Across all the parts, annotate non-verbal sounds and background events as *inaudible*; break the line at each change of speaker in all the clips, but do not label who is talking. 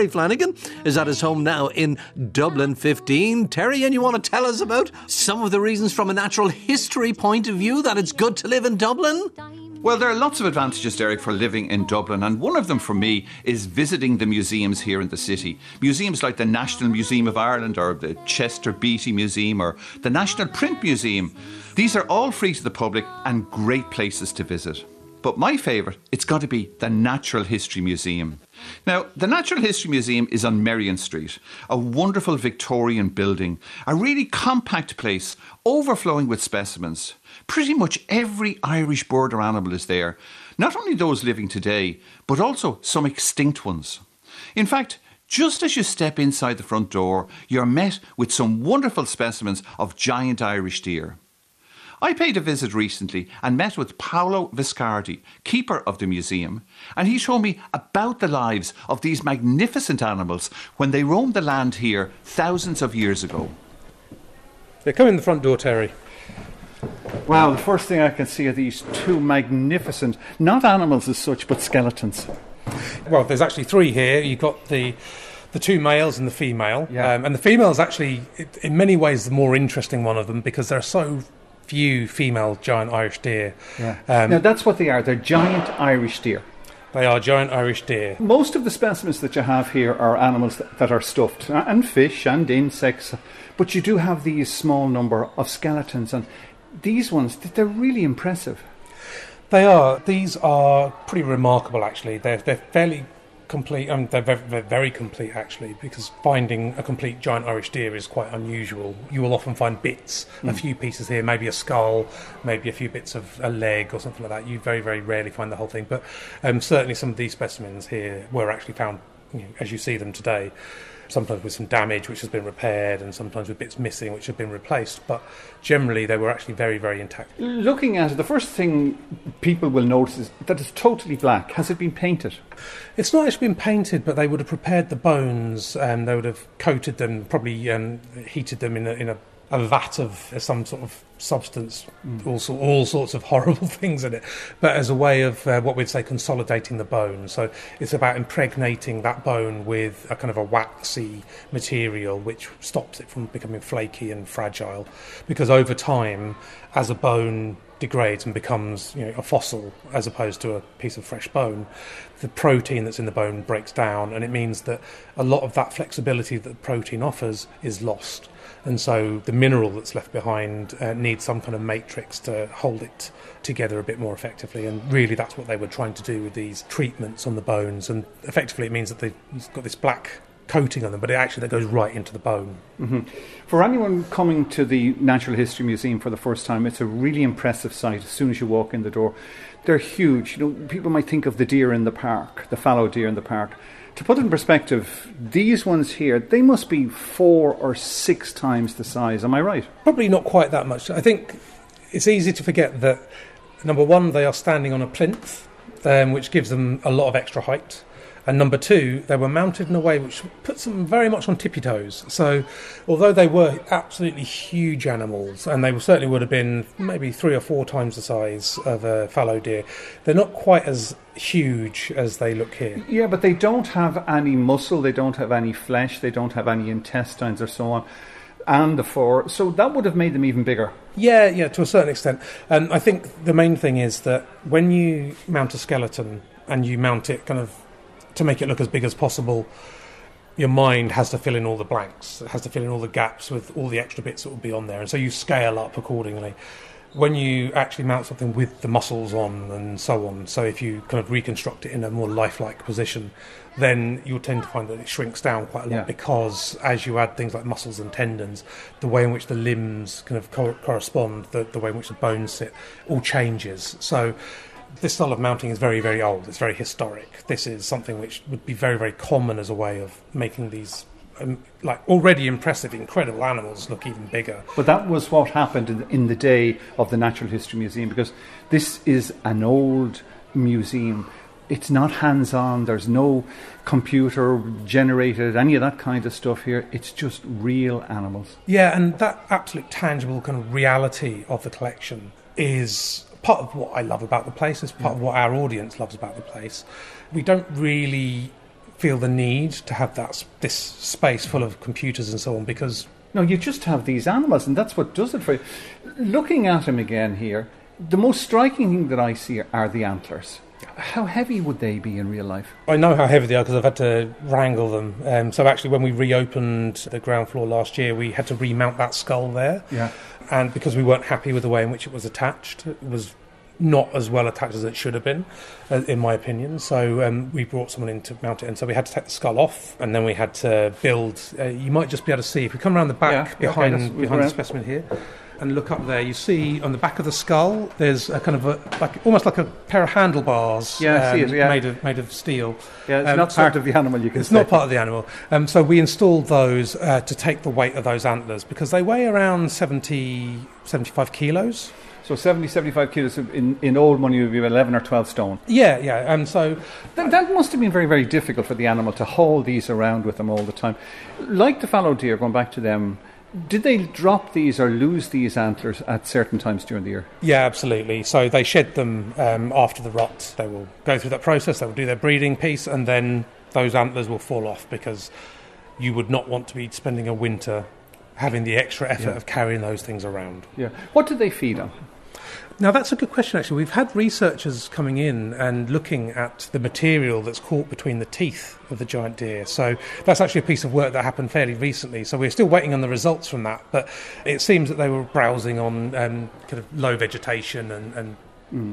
Terry Flanagan is at his home now in Dublin 15. Terry, and you want to tell us about some of the reasons from a natural history point of view that it's good to live in Dublin?
Well, there are lots of advantages, Derek, for living in Dublin, and one of them for me is visiting the museums here in the city. Museums like the National Museum of Ireland, or the Chester Beatty Museum, or the National Print Museum. These are all free to the public and great places to visit. But my favourite, it's got to be the Natural History Museum. Now, the Natural History Museum is on Merrion Street, a wonderful Victorian building, a really compact place, overflowing with specimens. Pretty much every Irish bird or animal is there, not only those living today, but also some extinct ones. In fact, just as you step inside the front door, you're met with some wonderful specimens of giant Irish deer. I paid a visit recently and met with Paolo Viscardi, keeper of the museum, and he showed me about the lives of these magnificent animals when they roamed the land here thousands of years ago.
They come in the front door, Terry.
Wow, the first thing I can see are these two magnificent, not animals as such, but skeletons.
Well, there's actually three here. You've got the the two males and the female.
Yeah.
Um, and the female is actually, in many ways, the more interesting one of them because they're so few female giant Irish deer.
Yeah.
Um,
now, that's what they are. They're giant Irish deer.
They are giant Irish deer.
Most of the specimens that you have here are animals that, that are stuffed, uh, and fish and insects, but you do have these small number of skeletons, and these ones, they're really impressive.
They are. These are pretty remarkable, actually. They're, they're fairly complete. Um, they're very, they're very complete, actually, because finding a complete giant Irish deer is quite unusual. You will often find bits, a few pieces here, maybe a skull, maybe a few bits of a leg or something like that. You very, very rarely find the whole thing. But um, certainly some of these specimens here were actually found, you know, as you see them today. Sometimes with some damage which has been repaired, and sometimes with bits missing which have been replaced. But generally, they were actually very, very intact.
Looking at it, the first thing people will notice is that it's totally black. Has it been painted?
It's not actually been painted, but they would have prepared the bones and they would have coated them, probably um, heated them in a, in a, a vat of some sort of substance, all, so, all sorts of *laughs* horrible things in it, but as a way of uh, what we'd say consolidating the bone. So it's about impregnating that bone with a kind of a waxy material which stops it from becoming flaky and fragile. Because over time, as a bone degrades and becomes you know, a fossil as opposed to a piece of fresh bone, the protein that's in the bone breaks down, and it means that a lot of that flexibility that protein offers is lost. And so the mineral that's left behind uh, needs some kind of matrix to hold it together a bit more effectively. And really, that's what they were trying to do with these treatments on the bones. And effectively, it means that they've got this black coating on them, but it actually that goes right into the bone.
For anyone coming to the Natural History Museum for the first time, it's a really impressive sight as soon as you walk in the door. They're huge. You know, people might think of the deer in the park, the fallow deer in the park. To put it in perspective, these ones here, they must be four or six times the size. Am I right?
Probably not quite that much. I think it's easy to forget that number one, they are standing on a plinth, um, which gives them a lot of extra height. And number two, they were mounted in a way which puts them very much on tippy toes. So, although they were absolutely huge animals, and they certainly would have been maybe three or four times the size of a fallow deer, they're not quite as huge as they look here.
Yeah, but they don't have any muscle, they don't have any flesh, they don't have any intestines or so on. And the four, so that would have made them even bigger.
Yeah, yeah, to a certain extent. And I think the main thing is that when you mount a skeleton and you mount it kind of to make it look as big as possible, your mind has to fill in all the blanks. It has to fill in all the gaps with all the extra bits that will be on there. And so you scale up accordingly. When you actually mount something with the muscles on and so on, so if you kind of reconstruct it in a more lifelike position, then you'll tend to find that it shrinks down quite a lot
Yeah.
because as you add things like muscles and tendons, the way in which the limbs kind of co- correspond, the, the way in which the bones sit, all changes. So this style of mounting is very, very old. It's very historic. This is something which would be very, very common as a way of making these um, like already impressive, incredible animals look even bigger.
But that was what happened in, in the day of the Natural History Museum because this is an old museum. It's not hands on, there's no computer generated, any of that kind of stuff here. It's just real animals.
Yeah, and that absolute tangible kind of reality of the collection is part of what I love about the place. It's part of what our audience loves about the place. We don't really feel the need to have that this space full of computers and so on because
no, you just have these animals, and that's what does it for you. Looking at him again here, the most striking thing that I see are the antlers. How heavy would they be in real life?
I know how heavy they are because I've had to wrangle them. Um, so actually, when we reopened the ground floor last year, we had to remount that skull there.
Yeah.
And because we weren't happy with the way in which it was attached, it was not as well attached as it should have been, uh, in my opinion. So um, we brought someone in to mount it, and so we had to take the skull off, and then we had to build. Uh, you might just be able to see if we come around the back
Yeah,
behind
okay,
behind the specimen here. And look up there. You see on the back of the skull, there's a kind of a like almost like a pair of handlebars.
Yeah, see it, yeah.
made of made of steel.
Yeah, it's
Um,
not
so-
part of the animal. You can see.
it's
say.
not part of the animal. Um, so we installed those uh, to take the weight of those antlers because they weigh around 70, 75 kilos.
So 70, 75 kilos in, in old money would be 11 or 12 stone.
Yeah, yeah. And so
That, that must have been very, very difficult for the animal to haul these around with them all the time. Like the fallow deer, going back to them, did they drop these or lose these antlers at certain times during the year?
Yeah, absolutely. So they shed them um, after the rut. They will go through that process. They will do their breeding piece, and then those antlers will fall off because you would not want to be spending a winter having the extra effort
Yeah.
of carrying those things around.
Yeah. What did they feed on?
Now, that's a good question, actually. We've had researchers coming in and looking at the material that's caught between the teeth of the giant deer. So, that's actually a piece of work that happened fairly recently. So, we're still waiting on the results from that. But it seems that they were browsing on um, kind of low vegetation and, and.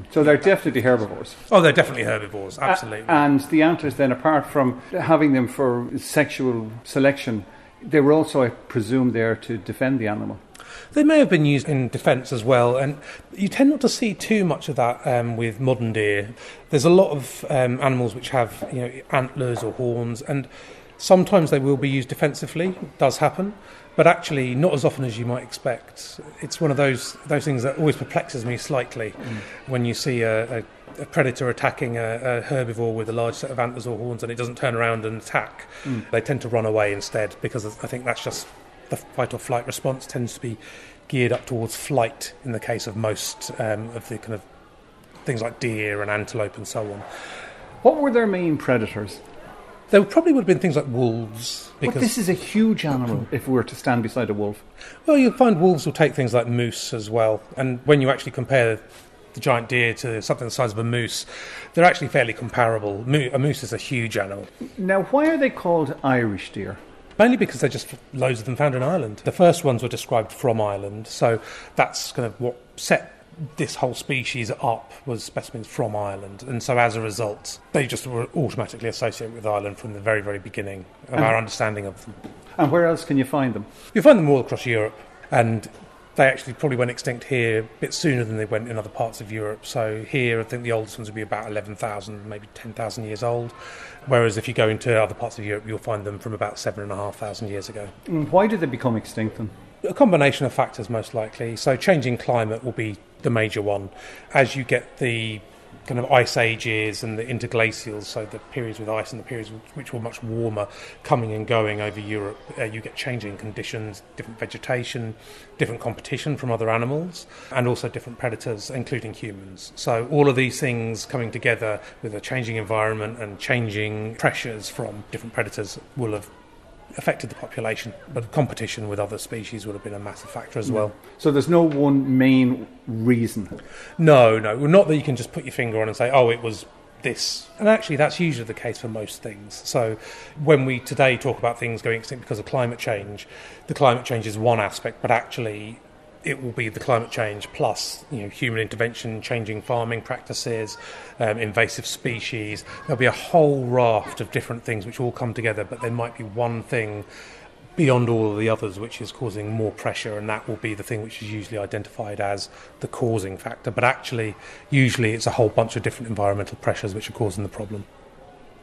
So they're definitely herbivores.
Oh, they're definitely herbivores, absolutely.
A- and the antlers, then, apart from having them for sexual selection, they were also, I presume, there to defend the animal.
They may have been used in defence as well, and you tend not to see too much of that um, with modern deer. There's a lot of um, animals which have you know antlers or horns, and sometimes they will be used defensively. It does happen, but actually not as often as you might expect. It's one of those those things that always perplexes me slightly when you see a, a, a predator attacking a, a herbivore with a large set of antlers or horns, and it doesn't turn around and attack. They tend to run away instead because I think that's just the fight or flight response tends to be geared up towards flight in the case of most um, of the kind of things like deer and antelope and so on.
What were their main predators?
There probably would have been things like wolves
But this is a huge animal if we were to stand beside a wolf.
well, you'll find wolves will take things like moose as well, and when you actually compare the giant deer to something the size of a moose, they're actually fairly comparable. A moose is a huge animal.
Now, why are they called Irish deer?
Mainly because they're just loads of them found in Ireland. The first ones were described from Ireland, so that's kind of what set this whole species up was specimens from Ireland, and so as a result, they just were automatically associated with Ireland from the very, very beginning of
And-
our understanding of them.
And where else can you find them?
You find them all across Europe, and they actually probably went extinct here a bit sooner than they went in other parts of Europe. So here, I think the oldest ones would be about 11,000, maybe 10,000 years old. Whereas if you go into other parts of Europe, you'll find them from about 7,500 years ago.
And Why did they become extinct then?
A combination of factors, most likely. So, changing climate will be the major one. As you get the kind of ice ages and the interglacials, so the periods with ice and the periods which were much warmer coming and going over Europe, uh, you get changing conditions, different vegetation, different competition from other animals, and also different predators, including humans. So, all of these things coming together with a changing environment and changing pressures from different predators will have affected the population, but competition with other species would have been a massive factor as well.
So there's no one main reason.
No, no, not that you can just put your finger on and say, oh, it was this. And actually, that's usually the case for most things. So when we today talk about things going extinct because of climate change, the climate change is one aspect, but actually, it will be the climate change plus you know human intervention, changing farming practices, um, invasive species. There'll be a whole raft of different things which all come together, but there might be one thing beyond all of the others which is causing more pressure, and that will be the thing which is usually identified as the causing factor. But actually, usually it's a whole bunch of different environmental pressures which are causing the problem.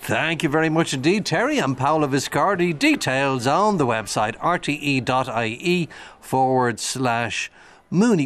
Thank you very much indeed, Terry. I'm Paolo Viscardi. Details on the website rte.ie forward slash Mooney.